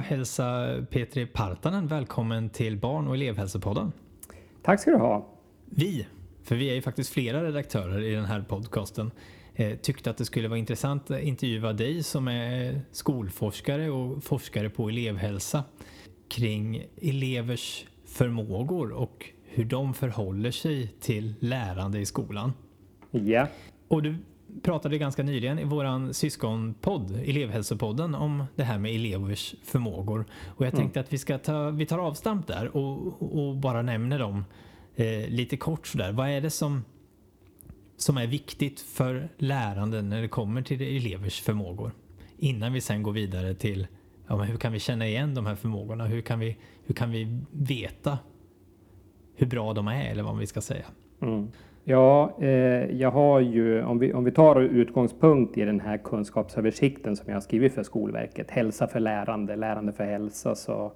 jag hälsa Petri Partanen välkommen till Barn och elevhälsopodden. Tack ska du ha. Vi, för vi är ju faktiskt flera redaktörer i den här podcasten, eh, tyckte att det skulle vara intressant att intervjua dig som är skolforskare och forskare på elevhälsa kring elevers förmågor och hur de förhåller sig till lärande i skolan. Ja. Och du pratade ganska nyligen i våran syskonpodd, elevhälsopodden, om det här med elevers förmågor. Och jag tänkte mm. att vi ska ta, vi tar avstamp där och, och bara nämner dem eh, lite kort sådär. Vad är det som, som är viktigt för lärande när det kommer till elevers förmågor? Innan vi sen går vidare till ja, hur kan vi känna igen de här förmågorna? Hur kan vi, hur kan vi veta hur bra de är eller vad vi ska säga? Mm. Ja, eh, jag har ju, om vi, om vi tar utgångspunkt i den här kunskapsöversikten som jag har skrivit för Skolverket, Hälsa för lärande, lärande för hälsa, så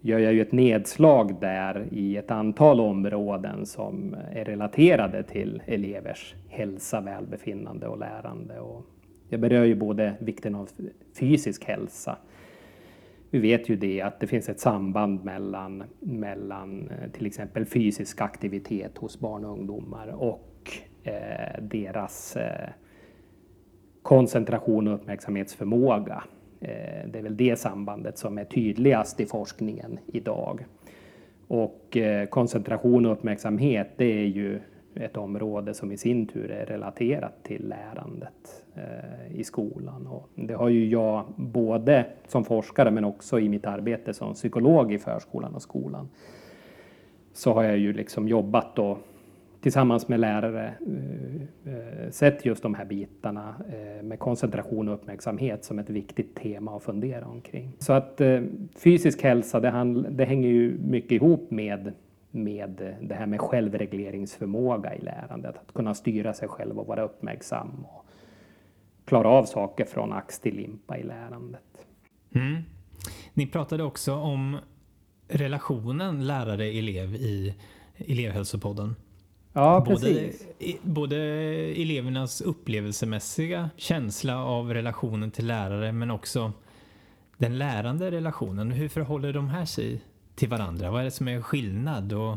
gör jag ju ett nedslag där i ett antal områden som är relaterade till elevers hälsa, välbefinnande och lärande. Och jag berör ju både vikten av fysisk hälsa, vi vet ju det att det finns ett samband mellan, mellan eh, till exempel fysisk aktivitet hos barn och ungdomar och eh, deras eh, koncentration och uppmärksamhetsförmåga. Eh, det är väl det sambandet som är tydligast i forskningen idag. Och eh, koncentration och uppmärksamhet, det är ju ett område som i sin tur är relaterat till lärandet Eh, i skolan. Och det har ju jag både som forskare men också i mitt arbete som psykolog i förskolan och skolan. Så har jag ju liksom jobbat då tillsammans med lärare eh, eh, sett just de här bitarna med koncentration och uppmärksamhet som ett viktigt tema att fundera omkring. Så att fysisk hälsa det, det hänger ju mycket ihop med med det här med självregleringsförmåga i lärandet. Att kunna styra sig själv och vara uppmärksam och klara av saker från ax till limpa i lärandet. Mm. Ni pratade också om relationen lärare-elev i elevhälsopodden. Ja, precis. Både, både elevernas upplevelsemässiga känsla av relationen till lärare men också den lärande relationen. Hur förhåller de här sig till varandra? Vad är det som är skillnad och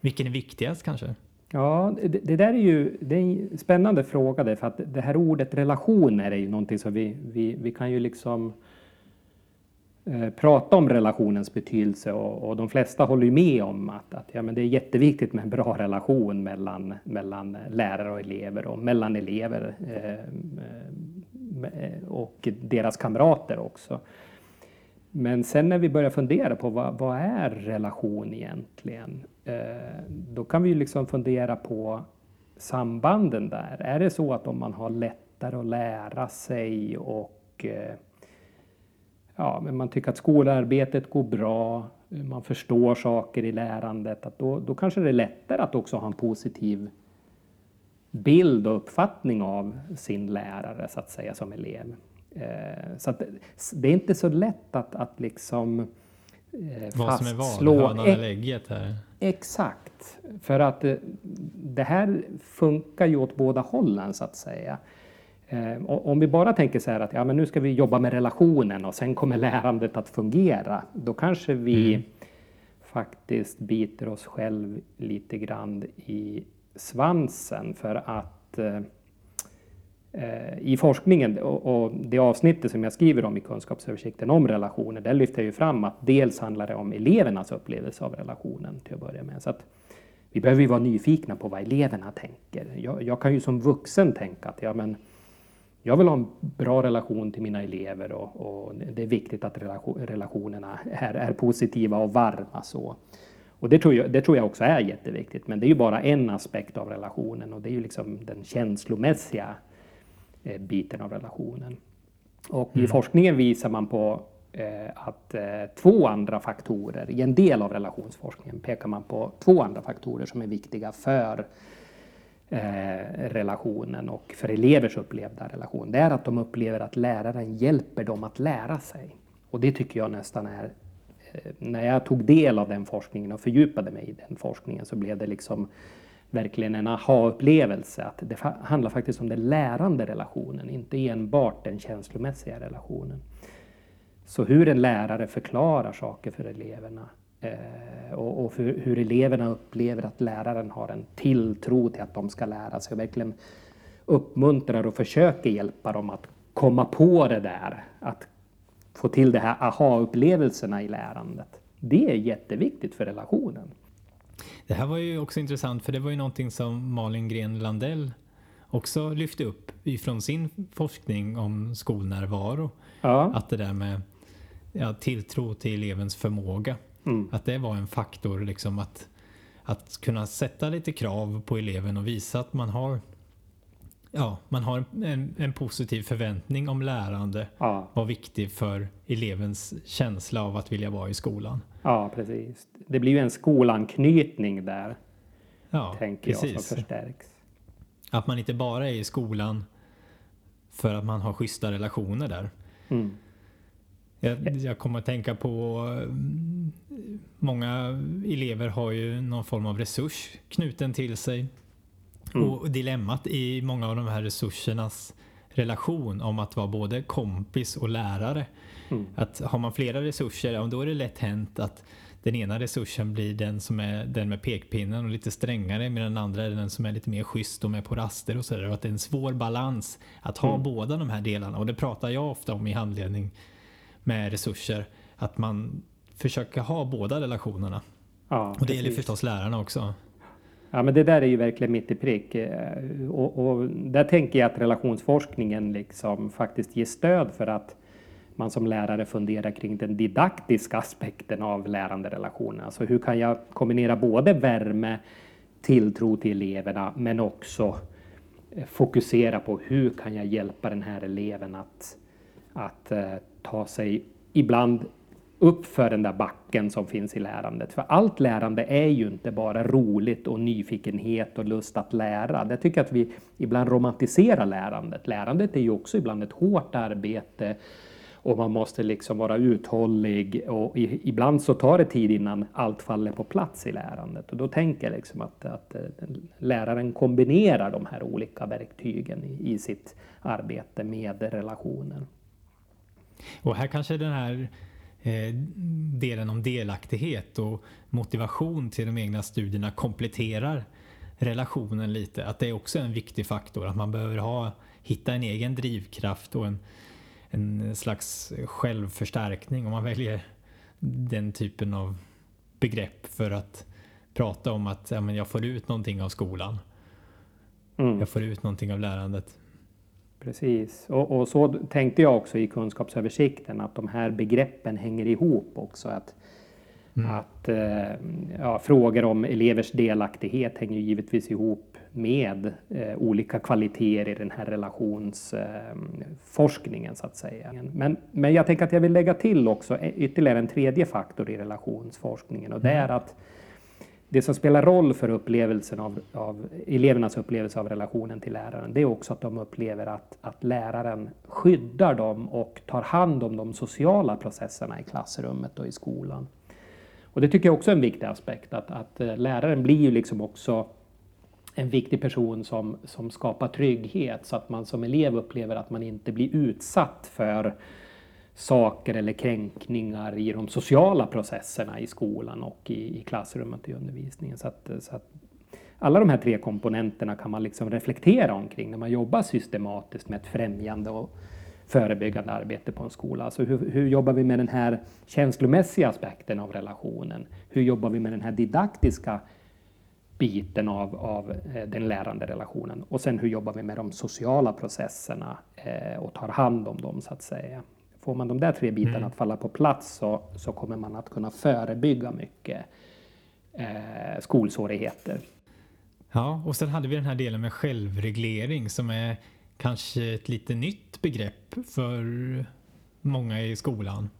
vilken är viktigast kanske? Ja, det, det, där är ju det är en spännande fråga därför att det här ordet relationer är ju någonting som vi, vi, vi kan ju liksom eh, prata om relationens betydelse och, och, de flesta håller ju med om att, att ja, men det är jätteviktigt med en bra relation mellan, mellan lärare och elever och mellan elever eh, eh och deras kamrater också. Men sen när vi börjar fundera på vad, vad är relation egentligen? Eh, då kan vi ju liksom fundera på sambanden där. Är det så att om man har lättare att lära sig och eh, ja, men man tycker att skolarbetet går bra, man förstår saker i lärandet, att då, då kanske det är lättare att också ha en positiv bild och uppfattning av sin lärare så att säga som elev. Eh, så att det är inte så lätt att, att liksom eh, vad som är vad, hönan eller ägget här. Exakt, för att eh, det här funkar ju åt båda hållen så att säga. Om vi bara tänker så här att ja, men nu ska vi jobba med relationen och sen kommer lärandet att fungera, då kanske vi mm. faktiskt biter oss själv lite grann i svansen för att Eh, Eh, i forskningen och det avsnittet som jag skriver om i kunskapsöversikten om relationer, där lyfter jag ju fram att dels handlar det om elevernas upplevelse av relationen till att börja med. Så att vi behöver ju vara nyfikna på vad eleverna tänker. Jag, jag kan ju som vuxen tänka att ja, men jag vill ha en bra relation till mina elever och, och det är viktigt att relation, relationerna är, är, positiva och varma. Så. Och det tror, jag, det tror jag också är jätteviktigt, men det är ju bara en aspekt av relationen och det är ju liksom den känslomässiga biten av relationen. Och mm. i forskningen visar man på eh, att eh, två andra faktorer, i en del av relationsforskningen pekar man på två andra faktorer som är viktiga för relationen och för elevers upplevda relation. Det är att de upplever att läraren hjälper dem att lära sig. Och det tycker jag nästan är när jag tog del av den forskningen och fördjupade mig i den forskningen så blev det liksom verkligen en aha-upplevelse. Att det handlar faktiskt om den lärande relationen, inte enbart den känslomässiga relationen. Så hur en lärare förklarar saker för eleverna eh, och, och för, hur eleverna upplever att läraren har en tilltro till att de ska lära sig och verkligen uppmuntrar och försöker hjälpa dem att komma på det där, att få till de här aha-upplevelserna i lärandet. Det är jätteviktigt för relationen. Det här var ju också intressant för det var ju någonting som Malin Gren Landell också lyfte upp ifrån sin forskning om skolnärvaro. Ja. Att det där med ja, tilltro till elevens förmåga. Mm. Att det var en faktor liksom att, att kunna sätta lite krav på eleven och visa att man har ja, man har en, en positiv förväntning om lärande ja. var viktig för elevens känsla av att vilja vara i skolan. Ja, precis. Det blir ju en skolanknytning där. Ja, tänker precis. jag, som förstärks. Att man inte bara är i skolan för att man har schyssta relationer där. Mm. Jag, jag, kommer att tänka på mm, många elever har ju någon form av resurs knuten till sig Mm. Och dilemmat i många av de här resursernas relation om att vara både kompis och lärare. Mm. Att har man flera resurser, då är det lätt hänt att den ena resursen blir den som är den med pekpinnen och lite strängare medan den andra är den som är lite mer schysst och med på raster och sådär. Att det är en svår balans att ha mm. båda de här delarna och det pratar jag ofta om i handledning med resurser. Att man försöker ha båda relationerna. Ja, och det precis. gäller förstås lärarna också. Ja, men det där är ju verkligen mitt i prick. Eh, och, och, där tänker jag att relationsforskningen liksom faktiskt ger stöd för att man som lärare funderar kring den didaktiska aspekten av läranderelationen. Alltså hur kan jag kombinera både värme, tilltro till eleverna, men också eh, fokusera på hur kan jag hjälpa den här eleven att, att eh, ta sig ibland uppför den där backen som finns i lärandet. För allt lärande är ju inte bara roligt och nyfikenhet och lust att lära. Det tycker jag att vi ibland romantiserar lärandet. Lärandet är ju också ibland ett hårt arbete och man måste liksom vara uthållig och ibland så tar det tid innan allt faller på plats i lärandet. Och då tänker jag liksom att, att eh, läraren kombinerar de här olika verktygen i, i sitt arbete med relationen. Och här kanske den här delen om delaktighet och motivation till de egna studierna kompletterar relationen lite. Att det är också en viktig faktor att man behöver ha, hitta en egen drivkraft och en, en slags självförstärkning om man väljer den typen av begrepp för att prata om att ja, men jag får ut någonting av skolan. Mm. Jag får ut någonting av lärandet. Precis, och, och, så tänkte jag också i kunskapsöversikten att de här begreppen hänger ihop också. Att, mm. att eh, ja, frågor om elevers delaktighet hänger givetvis ihop med eh, olika kvaliteter i den här relationsforskningen eh, så att säga. Men, men jag tänker att jag vill lägga till också ytterligare en tredje faktor i relationsforskningen och det mm. är att det som spelar roll för upplevelsen av, av, elevernas upplevelse av relationen till läraren, det är också att de upplever att, att läraren skyddar dem och tar hand om de sociala processerna i klassrummet och i skolan. Och det tycker jag också är en viktig aspekt, att, att eh, läraren blir ju liksom också en viktig person som, som skapar trygghet så att man som elev upplever att man inte blir utsatt för saker eller kränkningar i de sociala processerna i skolan och i, i klassrummet i undervisningen. Så att, så att alla de här tre komponenterna kan man liksom reflektera omkring när man jobbar systematiskt med ett främjande och förebyggande arbete på en skola. Alltså hur, hur jobbar vi med den här känslomässiga aspekten av relationen? Hur jobbar vi med den här didaktiska biten av, av eh, den lärande relationen? Och sen hur jobbar vi med de sociala processerna eh, och tar hand om dem så att säga? Får man de där tre bitarna mm. att falla på plats så, så kommer man att kunna förebygga mycket eh, skolsvårigheter. Ja, och sen hade vi den här delen med självreglering som är kanske ett lite nytt begrepp för många i skolan.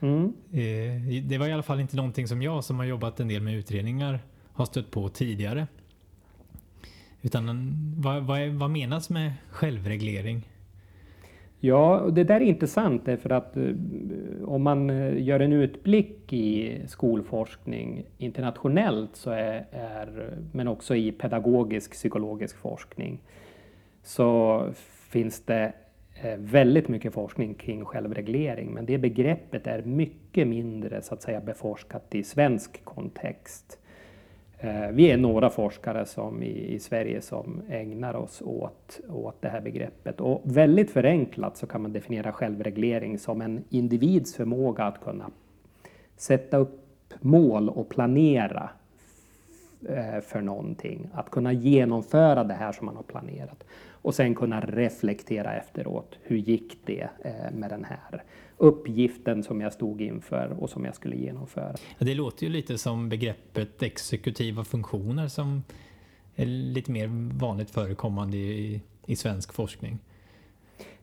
Mm. Eh, det var i alla fall inte någonting som jag som har jobbat en del med utredningar har stött på tidigare. Utan vad, vad, vad menas med självreglering? Ja, det där är intressant eh, därför att eh, om man eh, gör en utblick i skolforskning internationellt så är, är men också i pedagogisk psykologisk forskning så finns det väldigt mycket forskning kring självreglering, men det begreppet är mycket mindre så att säga beforskat i svensk kontext. Eh, vi är några forskare som i, i, Sverige som ägnar oss åt, åt det här begreppet. Och väldigt förenklat så kan man definiera självreglering som en individs förmåga att kunna sätta upp mål och planera eh, för någonting. Att kunna genomföra det här som man har planerat och sen kunna reflektera efteråt. Hur gick det eh, med den här uppgiften som jag stod inför och som jag skulle genomföra? Det låter ju lite som begreppet exekutiva funktioner som är lite mer vanligt förekommande i, i svensk forskning.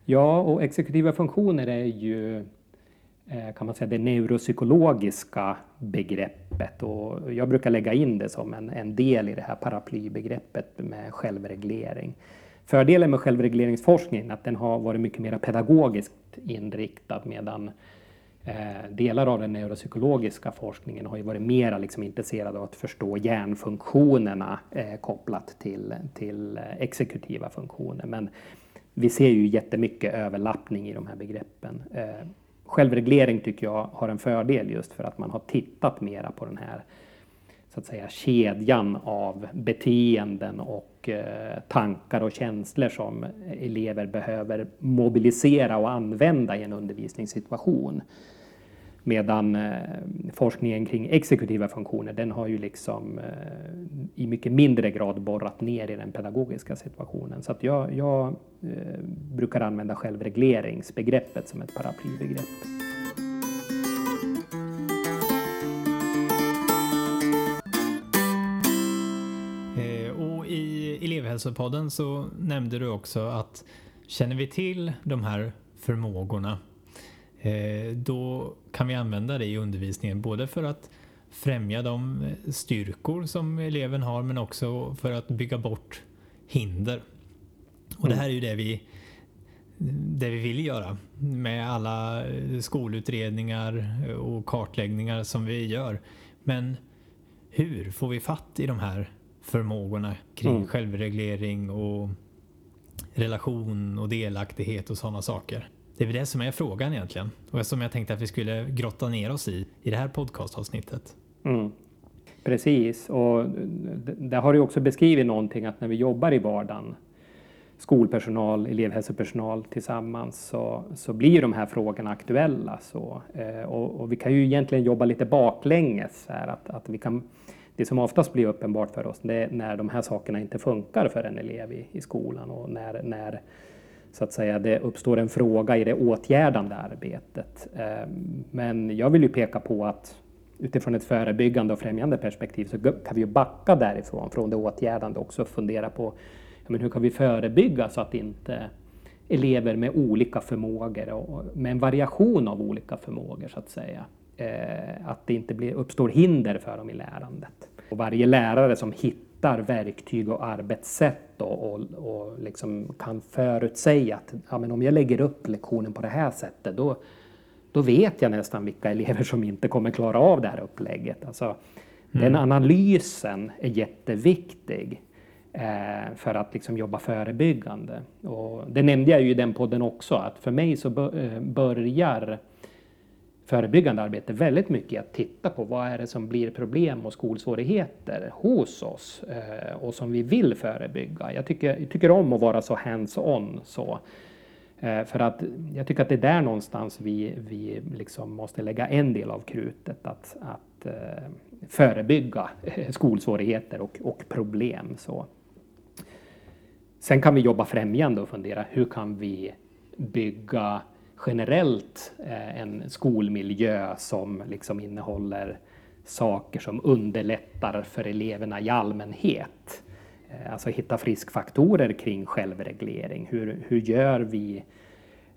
Ja, och exekutiva funktioner är ju eh, kan man säga det neuropsykologiska begreppet och jag brukar lägga in det som en, en del i det här paraplybegreppet med självreglering. Fördelen med självregleringsforskningen är att den har varit mycket mer pedagogiskt inriktad medan eh, delar av den neuropsykologiska forskningen har ju varit mer liksom intresserad av att förstå hjärnfunktionerna eh, kopplat till, till eh, exekutiva funktioner. Men vi ser ju jättemycket överlappning i de här begreppen. Eh, självreglering tycker jag har en fördel just för att man har tittat mera på den här så att säga, kedjan av beteenden och eh, tankar och känslor som elever behöver mobilisera och använda i en undervisningssituation. Medan eh, forskningen kring exekutiva funktioner, den har ju liksom eh, i mycket mindre grad borrat ner i den pedagogiska situationen. Så att jag, jag eh, brukar använda självregleringsbegreppet som ett paraplybegrepp. Elevhälsopodden så nämnde du också att känner vi till de här förmågorna eh, då kan vi använda det i undervisningen både för att främja de styrkor som eleven har men också för att bygga bort hinder. Och det här är ju det vi, det vi vill göra med alla skolutredningar och kartläggningar som vi gör. Men hur får vi fatt i de här förmågorna kring mm. självreglering och relation och delaktighet och sådana saker. Det är väl det som är frågan egentligen och som jag tänkte att vi skulle grotta ner oss i i det här podcastavsnittet. Mm. Precis, och där har du också beskrivit någonting att när vi jobbar i vardagen skolpersonal, elevhälsopersonal tillsammans så, så blir de här frågorna aktuella. Så, eh, och, och, vi kan ju egentligen jobba lite baklänges här, att, att vi kan det som oftast blir uppenbart för oss det är när de här sakerna inte funkar för en elev i, i skolan och när, när så att säga, det uppstår en fråga i det åtgärdande arbetet. Ehm, men jag vill ju peka på att utifrån ett förebyggande och främjande perspektiv så kan vi ju backa därifrån, från det åtgärdande också och fundera på men hur kan vi förebygga så att inte elever med olika förmågor och med en variation av olika förmågor så att säga eh, att det inte blir, uppstår hinder för dem i lärandet. Och varje lärare som hittar verktyg och arbetssätt då, och, och liksom kan förutsäga att ja, men om jag lägger upp lektionen på det här sättet då, då vet jag nästan vilka elever som inte kommer klara av det här upplägget. Alltså, mm. Den analysen är jätteviktig eh, för att liksom jobba förebyggande. Och det nämnde jag ju i den podden också, att för mig så eh, börjar förebyggande arbete väldigt mycket att titta på vad är det som blir problem och skolsvårigheter hos oss eh, och som vi vill förebygga. Jag tycker, jag tycker om att vara så hands-on så. Eh, för att jag tycker att det är där någonstans vi, vi liksom måste lägga en del av krutet att, att eh, förebygga skolsvårigheter och, och problem. Så. Sen kan vi jobba främjande och fundera hur kan vi bygga generellt eh, en skolmiljö som liksom innehåller saker som underlättar för eleverna i allmänhet. Eh, alltså hitta friskfaktorer kring självreglering. Hur, hur gör vi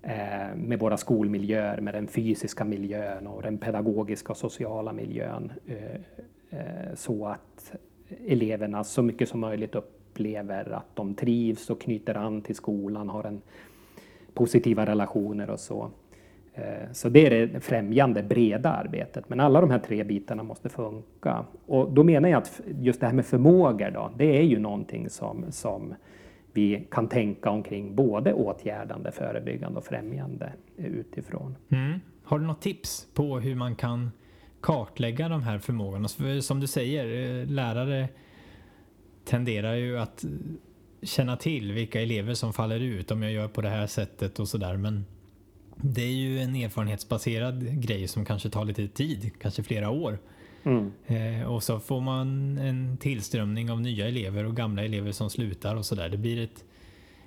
eh, med våra skolmiljöer, med den fysiska miljön och den pedagogiska och sociala miljön eh, eh, så att eleverna så mycket som möjligt upplever att de trivs och knyter an till skolan, har en positiva relationer och så. Eh, så det är det främjande, breda arbetet. Men alla de här tre bitarna måste funka. Och då menar jag att just det här med förmågor då, det är ju någonting som, som vi kan tänka omkring både åtgärdande, förebyggande och främjande utifrån. Mm. Har du något tips på hur man kan kartlägga de här förmågorna? Som du säger, eh, lärare tenderar ju att känna till vilka elever som faller ut om jag gör på det här sättet och sådär. Men det är ju en erfarenhetsbaserad grej som kanske tar lite tid, kanske flera år. Mm. Eh, och så får man en tillströmning av nya elever och gamla elever som slutar och sådär. Det blir ett,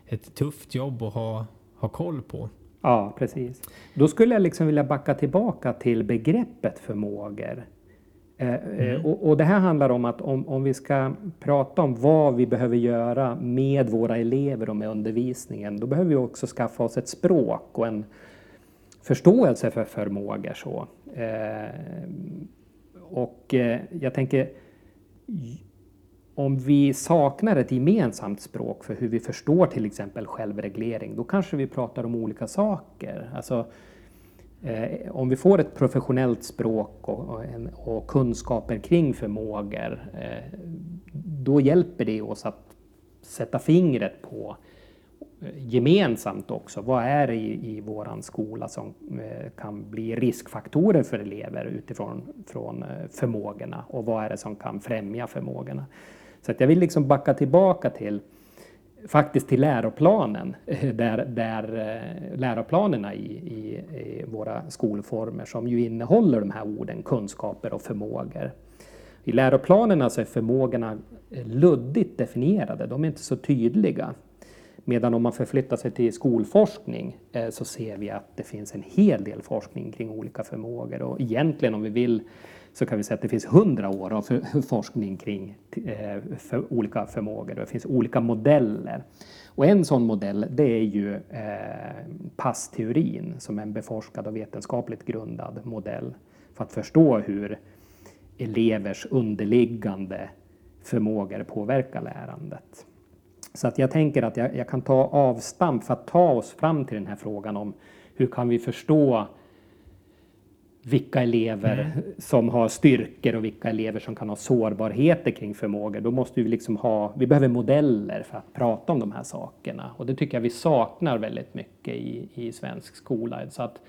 ett tufft jobb att ha, ha koll på. Ja, precis. Då skulle jag liksom vilja backa tillbaka till begreppet förmågor. Eh, eh, mm. Och, och, det här handlar om att om, om vi ska prata om vad vi behöver göra med våra elever och med undervisningen, då behöver vi också skaffa oss ett språk och en förståelse för förmågor. Så. Eh, och eh, jag tänker, om vi saknar ett gemensamt språk för hur vi förstår till exempel självreglering, då kanske vi pratar om olika saker. Alltså, eh, om vi får ett professionellt språk och, och, en, och kunskaper kring förmågor, eh, då hjälper det oss att sätta fingret på eh, gemensamt också. Vad är det i, i vår skola som eh, kan bli riskfaktorer för elever utifrån från eh, förmågorna och vad är det som kan främja förmågorna? Så att jag vill liksom backa tillbaka till faktiskt till läroplanen, eh, där, där eh, läroplanerna i, i, i, våra skolformer som ju innehåller de här orden kunskaper och förmågor. I läroplanerna så är förmågorna eh, luddigt definierade, de är inte så tydliga. Medan om man förflyttar sig till skolforskning så ser vi att det finns en hel del forskning kring olika förmågor och egentligen om vi vill så kan vi säga att det finns hundra år av forskning kring eh, för olika förmågor. Det finns olika modeller. Och en sån modell det är ju eh, passteorin som är en beforskad och vetenskapligt grundad modell för att förstå hur elevers underliggande förmågor påverkar lärandet. Så att jag tänker att jag, jag, kan ta avstamp för att ta oss fram till den här frågan om hur kan vi förstå vilka elever mm. som har styrkor och vilka elever som kan ha sårbarheter kring förmågor. Då måste vi liksom ha, vi behöver modeller för att prata om de här sakerna och det tycker jag vi saknar väldigt mycket i, i svensk skola. Så att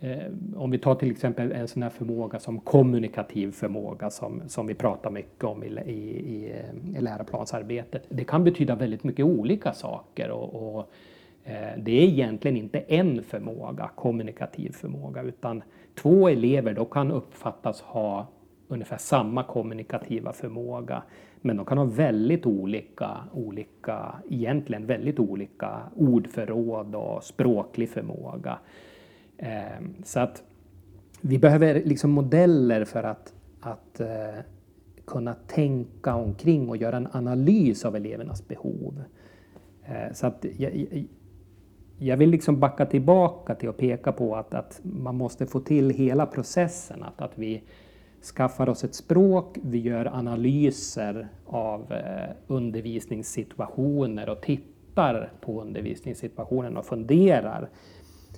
Eh, om vi tar till exempel en sån här förmåga som kommunikativ förmåga som, som vi pratar mycket om i, i, i, i läroplansarbetet. Det kan betyda väldigt mycket olika saker och, och eh, Eh, det är egentligen inte en förmåga, kommunikativ förmåga, utan två elever då kan uppfattas ha ungefär samma kommunikativa förmåga. Men de kan ha väldigt olika, olika, egentligen väldigt olika ordförråd och språklig förmåga. Eh, så att vi behöver liksom modeller för att, att eh, kunna tänka omkring och göra en analys av elevernas behov. Så att jag, jag vill liksom backa tillbaka till att peka på att, att man måste få till hela processen. Att, att vi skaffar oss ett språk, vi gör analyser av eh, undervisningssituationer och tittar på undervisningssituationen och funderar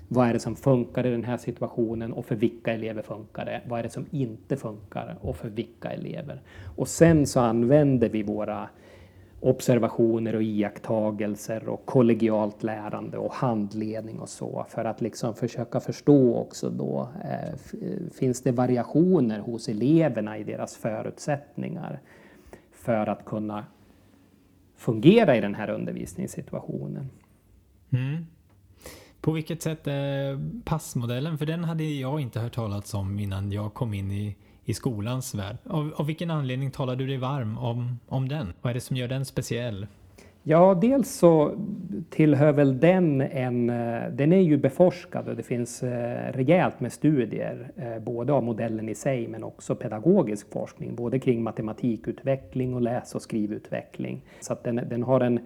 vad är det som funkar i den här situationen och för vilka elever funkar det? Vad är det som inte funkar och för vilka elever? Och sen så använder vi våra observationer och iakttagelser och kollegialt lärande och handledning och så för att liksom försöka förstå också då eh, finns det variationer hos eleverna i deras förutsättningar för att kunna fungera i den här undervisningssituationen. Mm. På vilket sätt är passmodellen? För den hade jag inte hört talas om innan jag kom in i, i skolans värld. Av, av vilken anledning talar du dig varm om, om den? Vad är det som gör den speciell? Ja, dels så tillhör väl den en, eh, den är ju beforskad och det finns eh, rejält med studier, eh, både av modellen i sig men också pedagogisk forskning, både kring matematikutveckling och läs och skrivutveckling. Så att den, den har en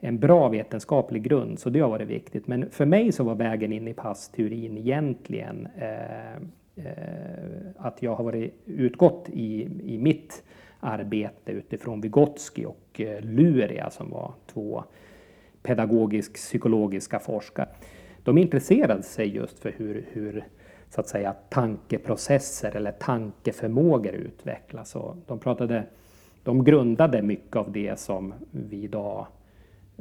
en bra vetenskaplig grund, så det har varit viktigt. Men för mig så var vägen in i passteorin egentligen eh, Eh, att jag har varit utgått i, i mitt arbete utifrån Vygotsky och eh, Luria som var två pedagogisk-psykologiska forskare. De intresserade sig just för hur, hur så att säga, tankeprocesser eller tankeförmågor utvecklas. Och de, pratade, de grundade mycket av det som vi idag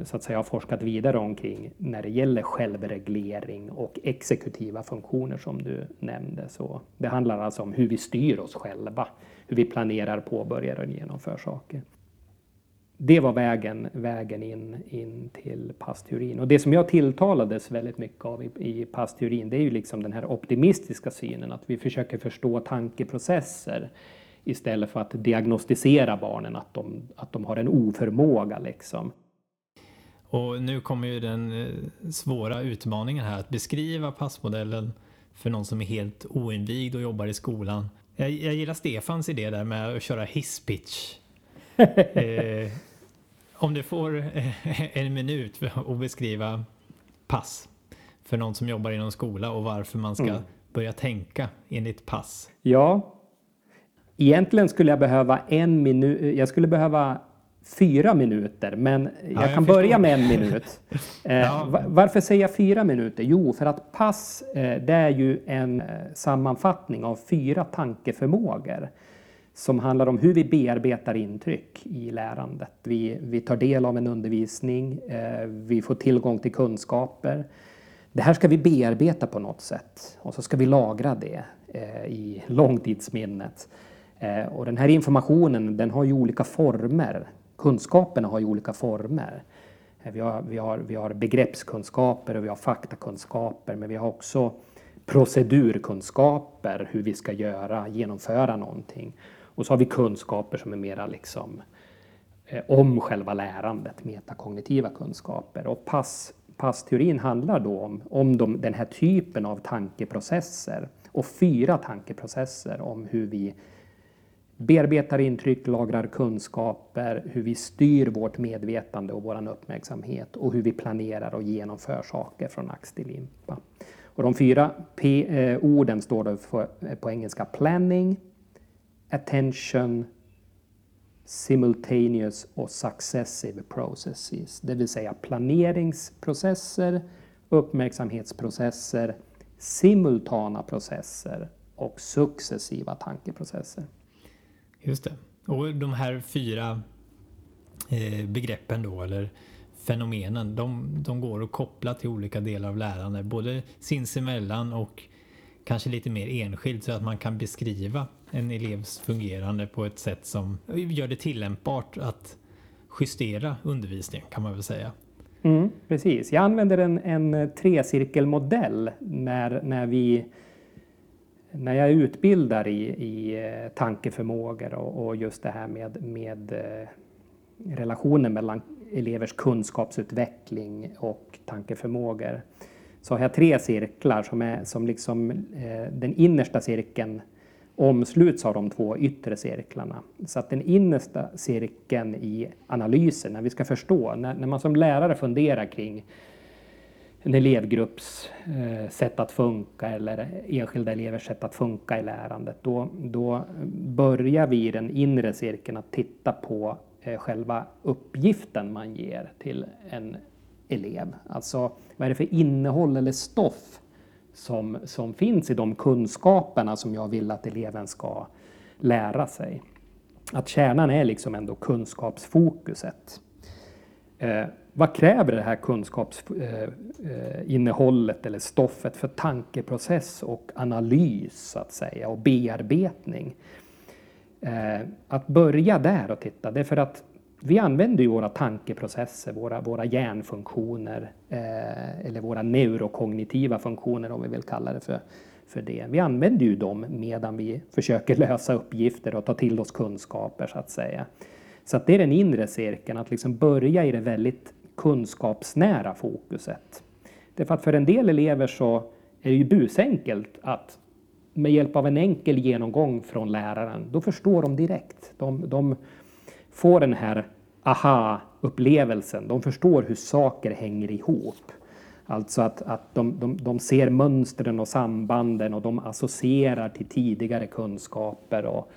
så att säga har forskat vidare omkring när det gäller självreglering och exekutiva funktioner som du nämnde. Så det handlar alltså om hur vi styr oss själva, hur vi planerar, påbörjar och genomför saker. Det var vägen, vägen in, in till passteorin. Och det som jag tilltalades väldigt mycket av i, i passteorin, det är ju liksom den här optimistiska synen, att vi försöker förstå tankeprocesser istället för att diagnostisera barnen att de, att de har en oförmåga. Liksom. Och nu kommer ju den eh, svåra utmaningen här att beskriva passmodellen för någon som är helt oinvigd och jobbar i skolan. Jag, jag gillar Stefans idé där med att köra hisspitch. eh, om du får eh, en minut att beskriva pass för någon som jobbar inom skola och varför man ska mm. börja tänka enligt pass. Ja, egentligen skulle jag behöva en minut. Jag skulle behöva fyra minuter, men jag ja, jag kan förstår. börja med en minut. Eh, ja. Varför säger jag fyra minuter? Jo, för att pass eh, det är ju en eh, sammanfattning av fyra tankeförmågor som handlar om hur vi bearbetar intryck i lärandet. Vi, vi tar del av en undervisning, vi får tillgång till kunskaper. Det här ska vi bearbeta på något sätt och så ska vi lagra det i långtidsminnet. Och den här informationen den har ju olika former kunskaperna har ju olika former. Vi har, vi, har, vi har begreppskunskaper och vi har faktakunskaper men vi har också procedurkunskaper, hur vi ska göra, genomföra någonting. Och så har vi kunskaper som är mera liksom eh, om själva lärandet, metakognitiva kunskaper. Och pass, passteorin handlar då om, om de, den här typen av tankeprocesser och fyra tankeprocesser om hur vi bearbetar intryck, lagrar kunskaper, hur vi styr vårt medvetande och vår uppmärksamhet och hur vi planerar och genomför saker från ax till limpa. Och de fyra P, eh, orden står då för, eh, på engelska planning, attention, simultaneous och successive processes. Det vill säga planeringsprocesser, uppmärksamhetsprocesser, simultana processer och successiva tankeprocesser. Just det. Och de här fyra eh, begreppen då, eller fenomenen, de, de går att koppla till olika delar av lärande, både sinsemellan och kanske lite mer enskilt så att man kan beskriva en elevs fungerande på ett sätt som gör det tillämpbart att justera undervisningen kan man väl säga. Mm, precis, jag använder en, en eh, trecirkelmodell när, när vi när jag utbildar i, i eh, tankeförmågor och, och, just det här med, med eh, relationen mellan elevers kunskapsutveckling och tankeförmågor så har jag tre cirklar som, är, som liksom eh, den innersta cirkeln omsluts av de två yttre cirklarna. Så att den innersta cirkeln i analysen, när vi ska förstå, när, när man som lärare funderar kring en elevgrupps eh, sätt att funka eller enskilda elevers sätt att funka i lärandet. Då, då börjar vi i den inre cirkeln att titta på eh, själva uppgiften man ger till en elev. Alltså vad är det för innehåll eller stoff som, som finns i de kunskaperna som jag vill att eleven ska lära sig. Att kärnan är liksom ändå kunskapsfokuset. Eh, vad kräver det här kunskapsinnehållet eh, eh, eller stoffet för tankeprocess och analys så att säga och bearbetning? Eh, att börja där och titta, det är för att vi använder ju våra tankeprocesser, våra, våra hjärnfunktioner eller våra neurokognitiva funktioner om vi vill kalla det för, för det. Vi använder ju dem medan vi försöker lösa uppgifter och ta till oss kunskaper så att säga. Så att det är den inre cirkeln, att liksom börja i det väldigt kunskapsnära fokuset. Därför att för en del elever så är det ju busenkelt att med hjälp av en enkel genomgång från läraren, då förstår de direkt. De, de får den här aha-upplevelsen. De förstår hur saker hänger ihop. Alltså att, att de, de, de ser mönstren och sambanden och de associerar till tidigare kunskaper och,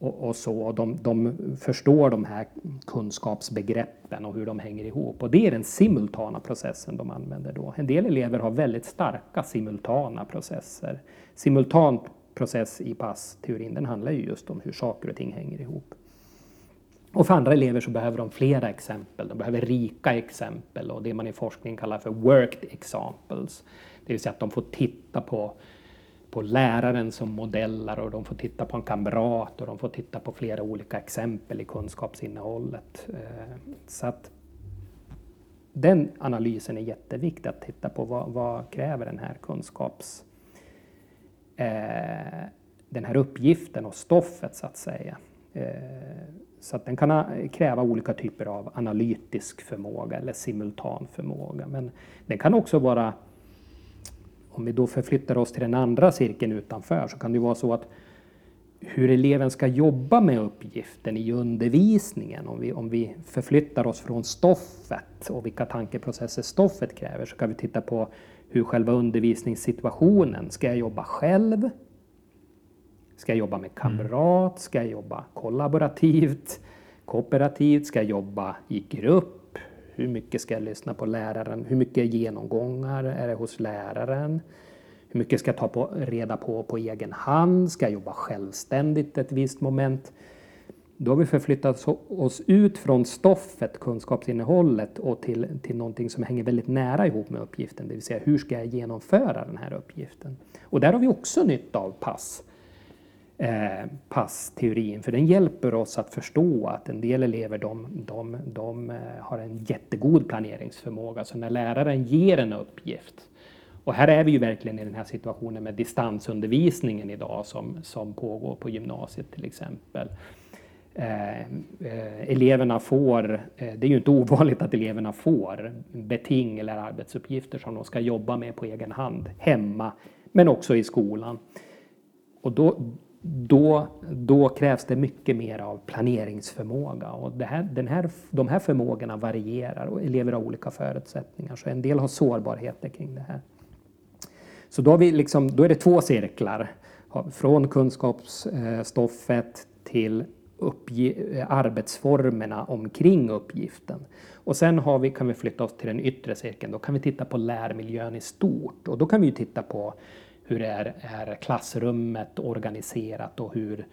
och, och så. Och de, de förstår de här kunskapsbegreppen och hur de hänger ihop. Och det är den simultana processen de använder då. En del elever har väldigt starka simultana processer. Simultan process i passteorin, den handlar ju just om hur saker och ting hänger ihop. Och för andra elever så behöver de flera exempel. De behöver rika exempel och det man i forskning kallar för worked examples. Det vill säga att de får titta på, på läraren som modeller och de får titta på en kamrat och de får titta på flera olika exempel i kunskapsinnehållet. Eh, så att den analysen är jätteviktig att titta på. Vad, vad kräver den här kunskaps... Eh, den här uppgiften och stoffet så att säga. Eh, så att den kan kräva olika typer av analytisk förmåga eller simultan förmåga. Men den kan också vara, om vi då förflyttar oss till den andra cirkeln utanför, så kan det vara så att hur eleven ska jobba med uppgiften i undervisningen, om vi, om vi förflyttar oss från stoffet och vilka tankeprocesser stoffet kräver, så kan vi titta på hur själva undervisningssituationen, ska jag jobba själv? Ska jag jobba med kamrat? Ska jag jobba kollaborativt? Kooperativt? Ska jag jobba i grupp? Hur mycket ska jag lyssna på läraren? Hur mycket genomgångar är det hos läraren? Hur mycket ska jag ta på, reda på på egen hand? Ska jag jobba självständigt ett visst moment? Då har vi förflyttat oss ut från stoffet, kunskapsinnehållet och till, till någonting som hänger väldigt nära ihop med uppgiften, det vill säga hur ska jag genomföra den här uppgiften? Och där har vi också nytta av pass eh, passteorin, för den hjälper oss att förstå att en del elever de, de, de eh, har en jättegod planeringsförmåga. Så när läraren ger en uppgift, och här är vi ju verkligen i den här situationen med distansundervisningen idag som, som pågår på gymnasiet till exempel. Eh, eh, eleverna får, eh, det är ju inte ovanligt att eleverna får beting eller arbetsuppgifter som de ska jobba med på egen hand hemma, men också i skolan. Och då, då, då krävs det mycket mer av planeringsförmåga. Och det här, den här, de här förmågorna varierar och elever har olika förutsättningar. Så en del har sårbarheter kring det här. Så då, har vi liksom, då är det två cirklar. Från kunskapsstoffet till arbetsformerna omkring uppgiften. Och sen har vi, kan vi flytta oss till den yttre cirkeln. Då kan vi titta på lärmiljön i stort. Och då kan vi titta på hur är, är klassrummet organiserat och hur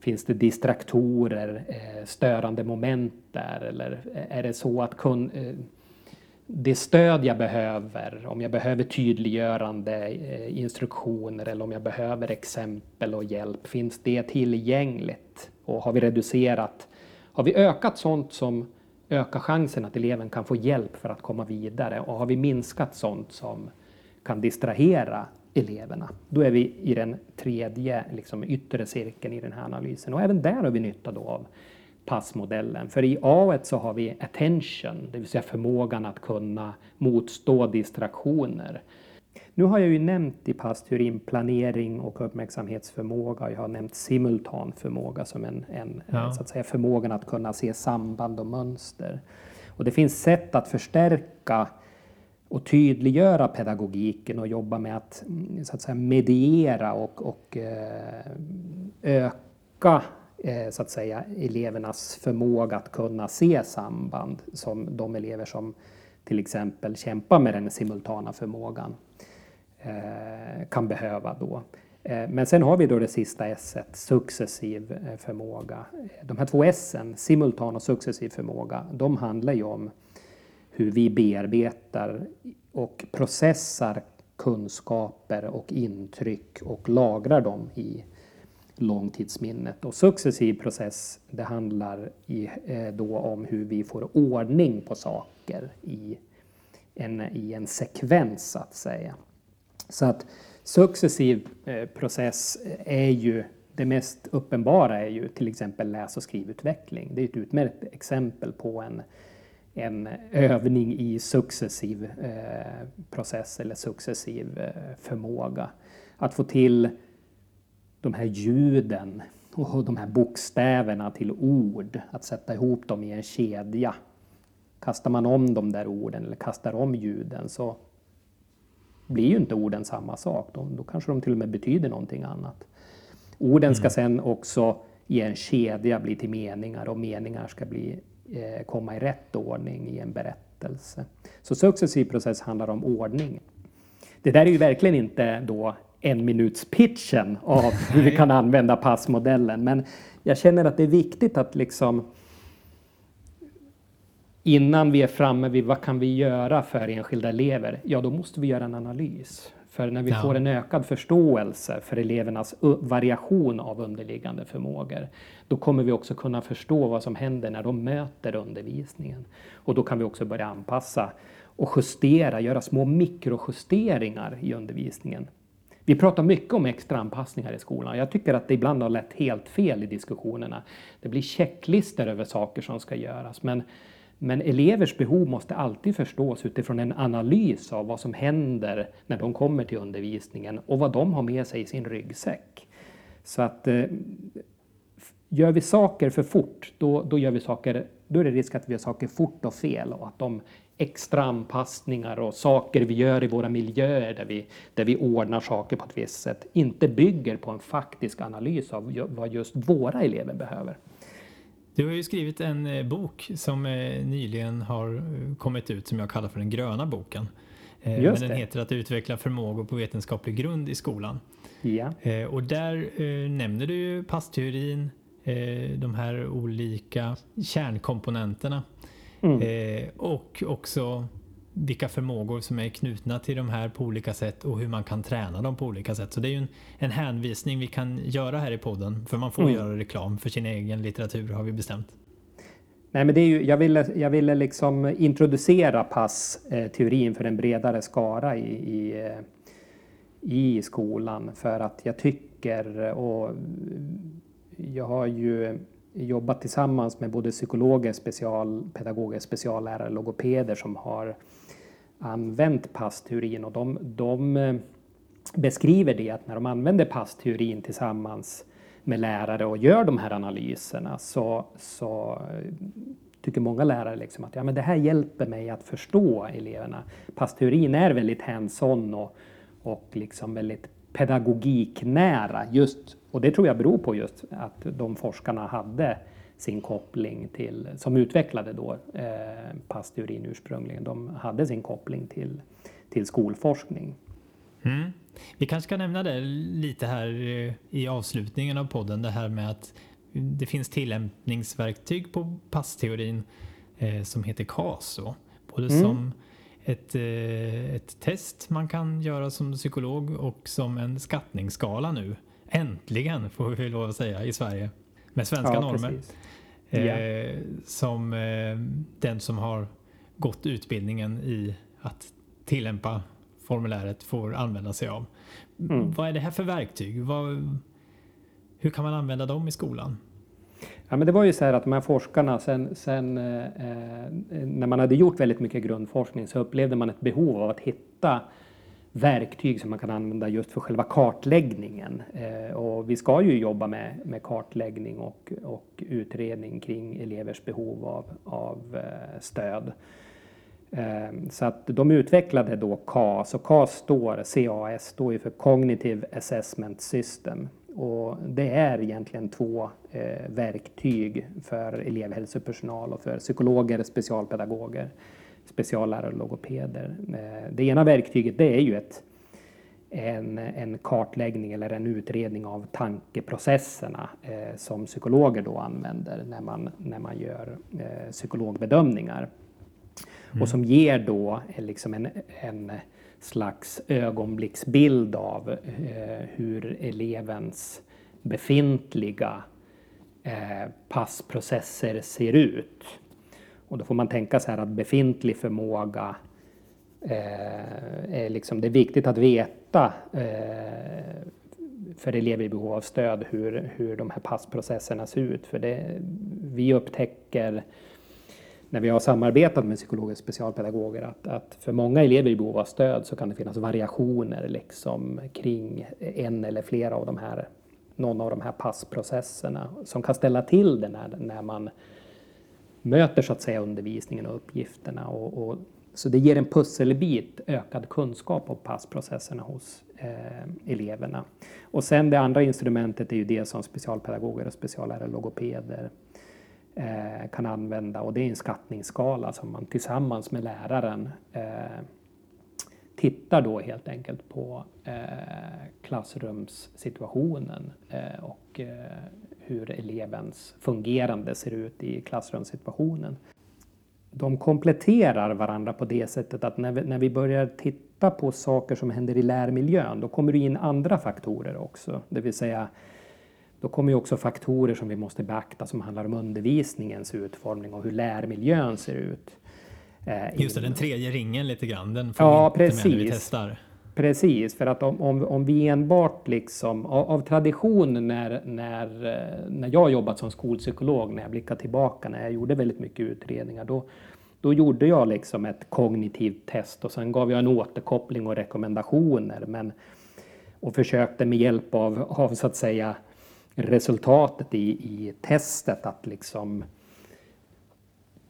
finns det distraktorer, eh, störande moment där? Eller eh, är det så att kun, eh, det stöd jag behöver, om jag behöver tydliggörande instruktioner eller om jag behöver exempel och hjälp, finns det tillgängligt? Och har vi reducerat, har vi ökat sånt som ökar chansen att eleven kan få hjälp för att komma vidare och har vi minskat sånt som kan distrahera eleverna. Då är vi i den tredje liksom, yttre cirkeln i den här analysen och även där har vi nytta då av passmodellen. För i A så har vi attention, det vill säga förmågan att kunna motstå distraktioner. Nu har jag ju nämnt i passteorin planering och uppmärksamhetsförmåga. Jag har nämnt simultanförmåga som en, en ja. så att säga, förmågan att kunna se samband och mönster. Och det finns sätt att förstärka och tydliggöra pedagogiken och jobba med att, mm, så att säga, mediera och, och eh, öka eh, så att säga, elevernas förmåga att kunna se samband som de elever som till exempel kämpar med den simultana förmågan eh, kan behöva då. Men sen har vi då det sista S, successiv förmåga. De här två S, simultan och successiv förmåga, de handlar ju om hur vi bearbetar och processar kunskaper och intryck och lagrar dem i långtidsminnet. Och successiv process, det handlar i, eh, då om hur vi får ordning på saker i en, i en sekvens, så att säga. Så att successiv eh, process eh, är ju det mest uppenbara är ju till exempel läs och skrivutveckling. Det är ett utmärkt exempel på en en övning i successiv eh, process eller successiv eh, förmåga. Att få till de här ljuden och de här bokstäverna till ord, att sätta ihop dem i en kedja. Kastar man om de där orden eller kastar om ljuden så blir ju inte orden samma sak. Då, då kanske de till och med betyder någonting annat. Orden ska mm. sen också i en kedja bli till meningar och meningar ska bli komma i rätt ordning i en berättelse. Så successiv process handlar om ordning. Det där är ju verkligen inte då en minuts pitchen av hur vi kan använda passmodellen, men jag känner att det är viktigt att liksom innan vi är framme vid vad kan vi göra för enskilda elever? Ja, då måste vi göra en analys. För när vi ja. får en ökad förståelse för elevernas variation av underliggande förmågor, då kommer vi också kunna förstå vad som händer när de möter undervisningen. Och då kan vi också börja anpassa och justera, göra små mikrojusteringar i undervisningen. Vi pratar mycket om extra anpassningar i skolan. Jag tycker att det ibland har lett helt fel i diskussionerna. Det blir checklistor över saker som ska göras, men men elevers behov måste alltid förstås utifrån en analys av vad som händer när de kommer till undervisningen och vad de har med sig i sin ryggsäck. Så att eh, gör vi saker för fort, då, då, gör vi saker, då är det risk att vi gör saker fort och fel och att de extra anpassningar och saker vi gör i våra miljöer där vi, där vi ordnar saker på ett visst sätt inte bygger på en faktisk analys av vad just våra elever behöver. Du har ju skrivit en eh, bok som eh, nyligen har eh, kommit ut som jag kallar för den gröna boken. Just Men den det. heter Att utveckla förmågor på vetenskaplig grund i skolan. Ja. Och där nämner du ju passteorin, de här olika kärnkomponenterna mm. och också vilka förmågor som är knutna till de här på olika sätt och hur man kan träna dem på olika sätt. Så det är ju en, en hänvisning vi kan göra här i podden för man får mm. göra reklam för sin egen litteratur har vi bestämt. Nej, men det är ju, jag, ville, jag ville liksom introducera passteorin för en bredare skara i, i, eh, i skolan för att jag tycker och jag har ju jobbat tillsammans med både psykologer, specialpedagoger, speciallärare, logopeder som har använt passteorin och de, de eh, beskriver det att när de använder passteorin tillsammans med lärare och gör de här analyserna så, så eh, tycker många lärare liksom att ja, men det här hjälper mig att förstå eleverna. Passteorin är väldigt hands-on och, och liksom väldigt pedagogiknära just, och det tror jag beror på just att de forskarna hade sin koppling till, som utvecklade då eh, passteorin ursprungligen, de hade sin koppling till, till skolforskning. Mm. Vi kanske ska nämna det lite här eh, i avslutningen av podden, det här med att det finns tillämpningsverktyg på passteorin eh, som heter CASO. Både mm. som ett, eh, ett test man kan göra som psykolog och som en skattningsskala nu. Äntligen får vi lov att säga i Sverige med svenska ja, normer. Eh, som eh, den som har gått utbildningen i att tillämpa formuläret får använda sig av. Mm. Vad är det här för verktyg? Vad, hur kan man använda dem i skolan? Ja, men det var ju så här att de här forskarna, sen, sen eh, eh när man hade gjort väldigt mycket grundforskning så upplevde man ett behov av att hitta verktyg som man kan använda just för själva kartläggningen. Eh, och vi ska ju jobba med, med kartläggning och, och utredning kring elevers behov av, av eh, stöd. Eh, så att de utvecklade då CAS och CAS står, CAS står ju för Cognitive Assessment System. Och det är egentligen två eh, verktyg för elevhälsopersonal och för psykologer och specialpedagoger speciallärare och logopeder. Eh, det ena verktyget det är ju ett, en, en kartläggning eller en utredning av tankeprocesserna eh, som psykologer då använder när man, när man gör eh, psykologbedömningar. Mm. Och som ger då liksom en, en slags ögonblicksbild av eh, hur elevens befintliga passprocesser ser ut. Och då får man tänka så här att befintlig förmåga eh, är liksom, det är viktigt att veta eh, för elever i behov av stöd hur, hur de här passprocesserna ser ut. För det, vi upptäcker när vi har samarbetat med psykologer och specialpedagoger att, att, för många elever i behov av stöd så kan det finnas variationer liksom kring en eller flera av de här, någon av de här passprocesserna som kan ställa till det när, när man möter så att säga undervisningen och uppgifterna. Och, och, så det ger en pusselbit ökad kunskap om passprocesserna hos eh, eleverna. Och sen det andra instrumentet är ju det som specialpedagoger och speciallärare logopeder eh, kan använda och det är en skattningsskala som man tillsammans med läraren eh, tittar då helt enkelt på eh, klassrumssituationen eh, och eh, hur elevens fungerande ser ut i klassrumssituationen. de kompletterar varandra på det sättet att när vi, när vi börjar titta på saker som händer i lärmiljön, då kommer det in andra faktorer också. Det vill säga, då kommer ju också faktorer som vi måste beakta som handlar om undervisningens utformning och hur lärmiljön ser ut. Eh, Just det, den tredje ringen lite grann, den får ja, vi inte precis. med när vi testar. Precis, för att om, om, om vi enbart liksom av, av, tradition när, när, eh, när jag jobbat som skolpsykolog, när jag blickar tillbaka, när jag gjorde väldigt mycket utredningar, då, då gjorde jag liksom ett kognitivt test och sen gav jag en återkoppling och rekommendationer men, och försökte med hjälp av, av så att säga resultatet i, i testet att liksom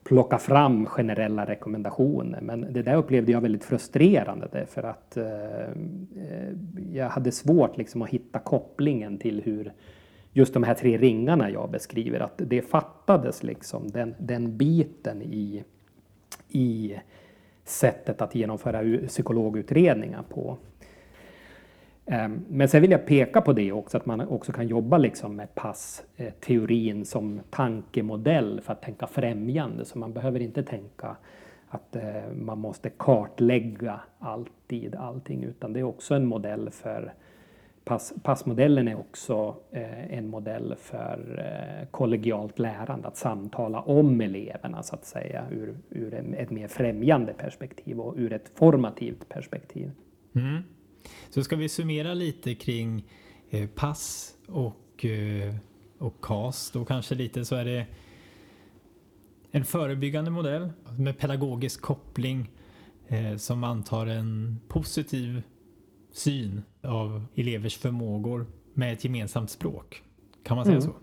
plocka fram generella rekommendationer. Men det där upplevde jag väldigt frustrerande därför att eh, eh, jag hade svårt liksom att hitta kopplingen till hur just de här tre ringarna jag beskriver, att det fattades liksom den, den biten i, i sättet att genomföra psykologutredningar på. Ehm, men sen vill jag peka på det också, att man också kan jobba liksom med passteorin eh, som tankemodell för att tänka främjande. Så man behöver inte tänka att eh, man måste kartlägga alltid allting, utan det är också en modell för pass, passmodellen är också eh, en modell för kollegialt lärande, att samtala om eleverna så att säga ur, ur ett mer främjande perspektiv och ur ett formativt perspektiv. Mm. Så ska vi summera lite kring eh, pass och, eh, och KAS och kanske lite så är det en förebyggande modell med pedagogisk koppling eh, som antar en positiv syn av elevers förmågor med ett gemensamt språk. Kan man säga mm. så?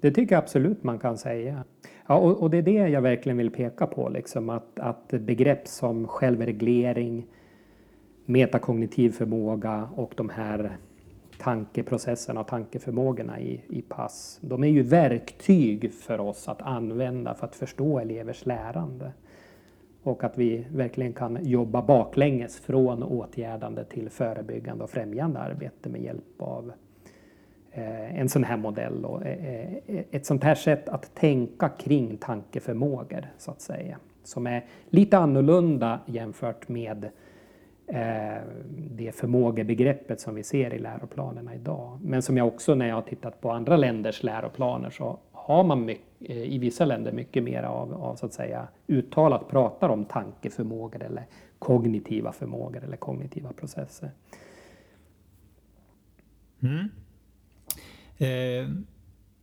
Det tycker jag absolut man kan säga. Ja, och, och, det är det jag verkligen vill peka på, liksom, att, att begrepp som självreglering, metakognitiv förmåga och de här tankeprocesserna och tankeförmågorna i, i pass. De är ju verktyg för oss att använda för att förstå elevers lärande. Och att vi verkligen kan jobba baklänges från åtgärdande till förebyggande och främjande arbete med hjälp av eh, en sån här modell och eh, eh ett sånt här sätt att tänka kring tankeförmågor så att säga. Som är lite annorlunda jämfört med Eh, Eh, det förmågebegreppet som vi ser i läroplanerna idag. Men som jag också när jag har tittat på andra länders läroplaner så har man mycket, eh, i vissa länder mycket mer av, av så att säga uttalat pratar om tankeförmågor eller kognitiva förmågor eller kognitiva processer. Mm. Eh,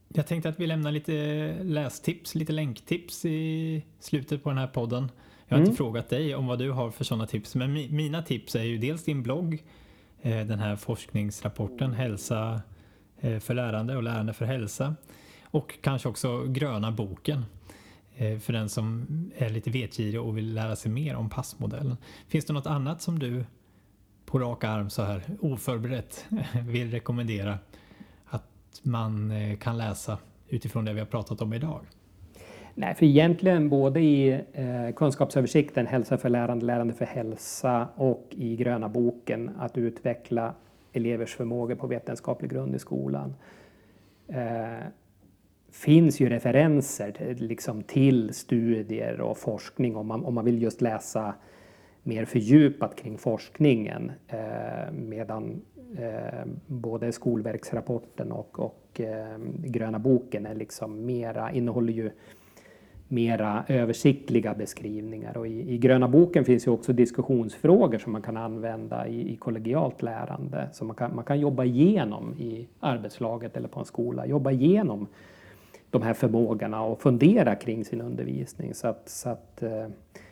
jag tänkte att vi lämnar lite lästips, lite länktips i slutet på den här podden. Jag har mm. inte frågat dig om vad du har för sådana tips, men mi mina tips är ju dels din blogg, eh, den här forskningsrapporten Hälsa eh, för lärande och lärande för hälsa och kanske också gröna boken eh, för den som är lite vetgirig och vill lära sig mer om passmodellen. Finns det något annat som du på rak arm så här oförberett vill rekommendera att man eh, kan läsa utifrån det vi har pratat om idag? Nej, för egentligen både i eh, kunskapsöversikten Hälsa för lärande, lärande för hälsa och i gröna boken att utveckla elevers förmågor på vetenskaplig grund i skolan eh, finns ju referenser till, liksom, till studier och forskning om man, om man vill just läsa mer fördjupat kring forskningen eh, medan eh, både skolverksrapporten och, och eh, gröna boken är liksom mera, innehåller ju mera översiktliga beskrivningar. Och i, i, gröna boken finns ju också diskussionsfrågor som man kan använda i, i kollegialt lärande. Så man kan, man kan jobba igenom i arbetslaget eller på en skola, jobba igenom de här förmågorna och fundera kring sin undervisning. Så att, så att eh,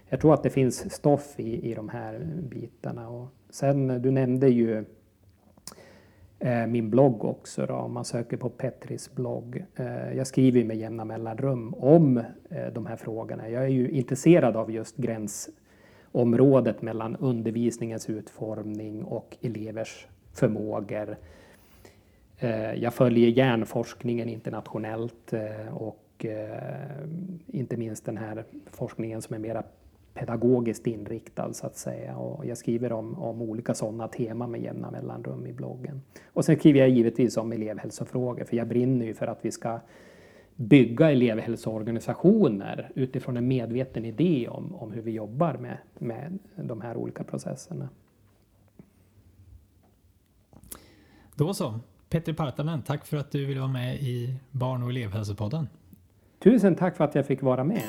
jag tror att det finns stoff i, i de här bitarna. Och sen, du nämnde ju Eh, min blogg också då, om man söker på Petris blogg. Eh, jag skriver med jämna mellanrum om eh, de här frågorna. Jag är ju intresserad av just gränsområdet mellan undervisningens utformning och elevers förmågor. Jag följer hjärnforskningen internationellt och inte minst den här forskningen som är mera pedagogiskt inriktad så att säga. Och jag skriver om, om olika sådana teman med jämna mellanrum i bloggen. Och sen skriver jag givetvis om elevhälsofrågor för jag brinner ju för att vi ska bygga elevhälsoorganisationer utifrån en medveten idé om, om hur vi jobbar med, med de här olika processerna. Då så. Petri Partanen, tack för att du ville vara med i Barn och elevhälsopodden. Tusen tack för att jag fick vara med.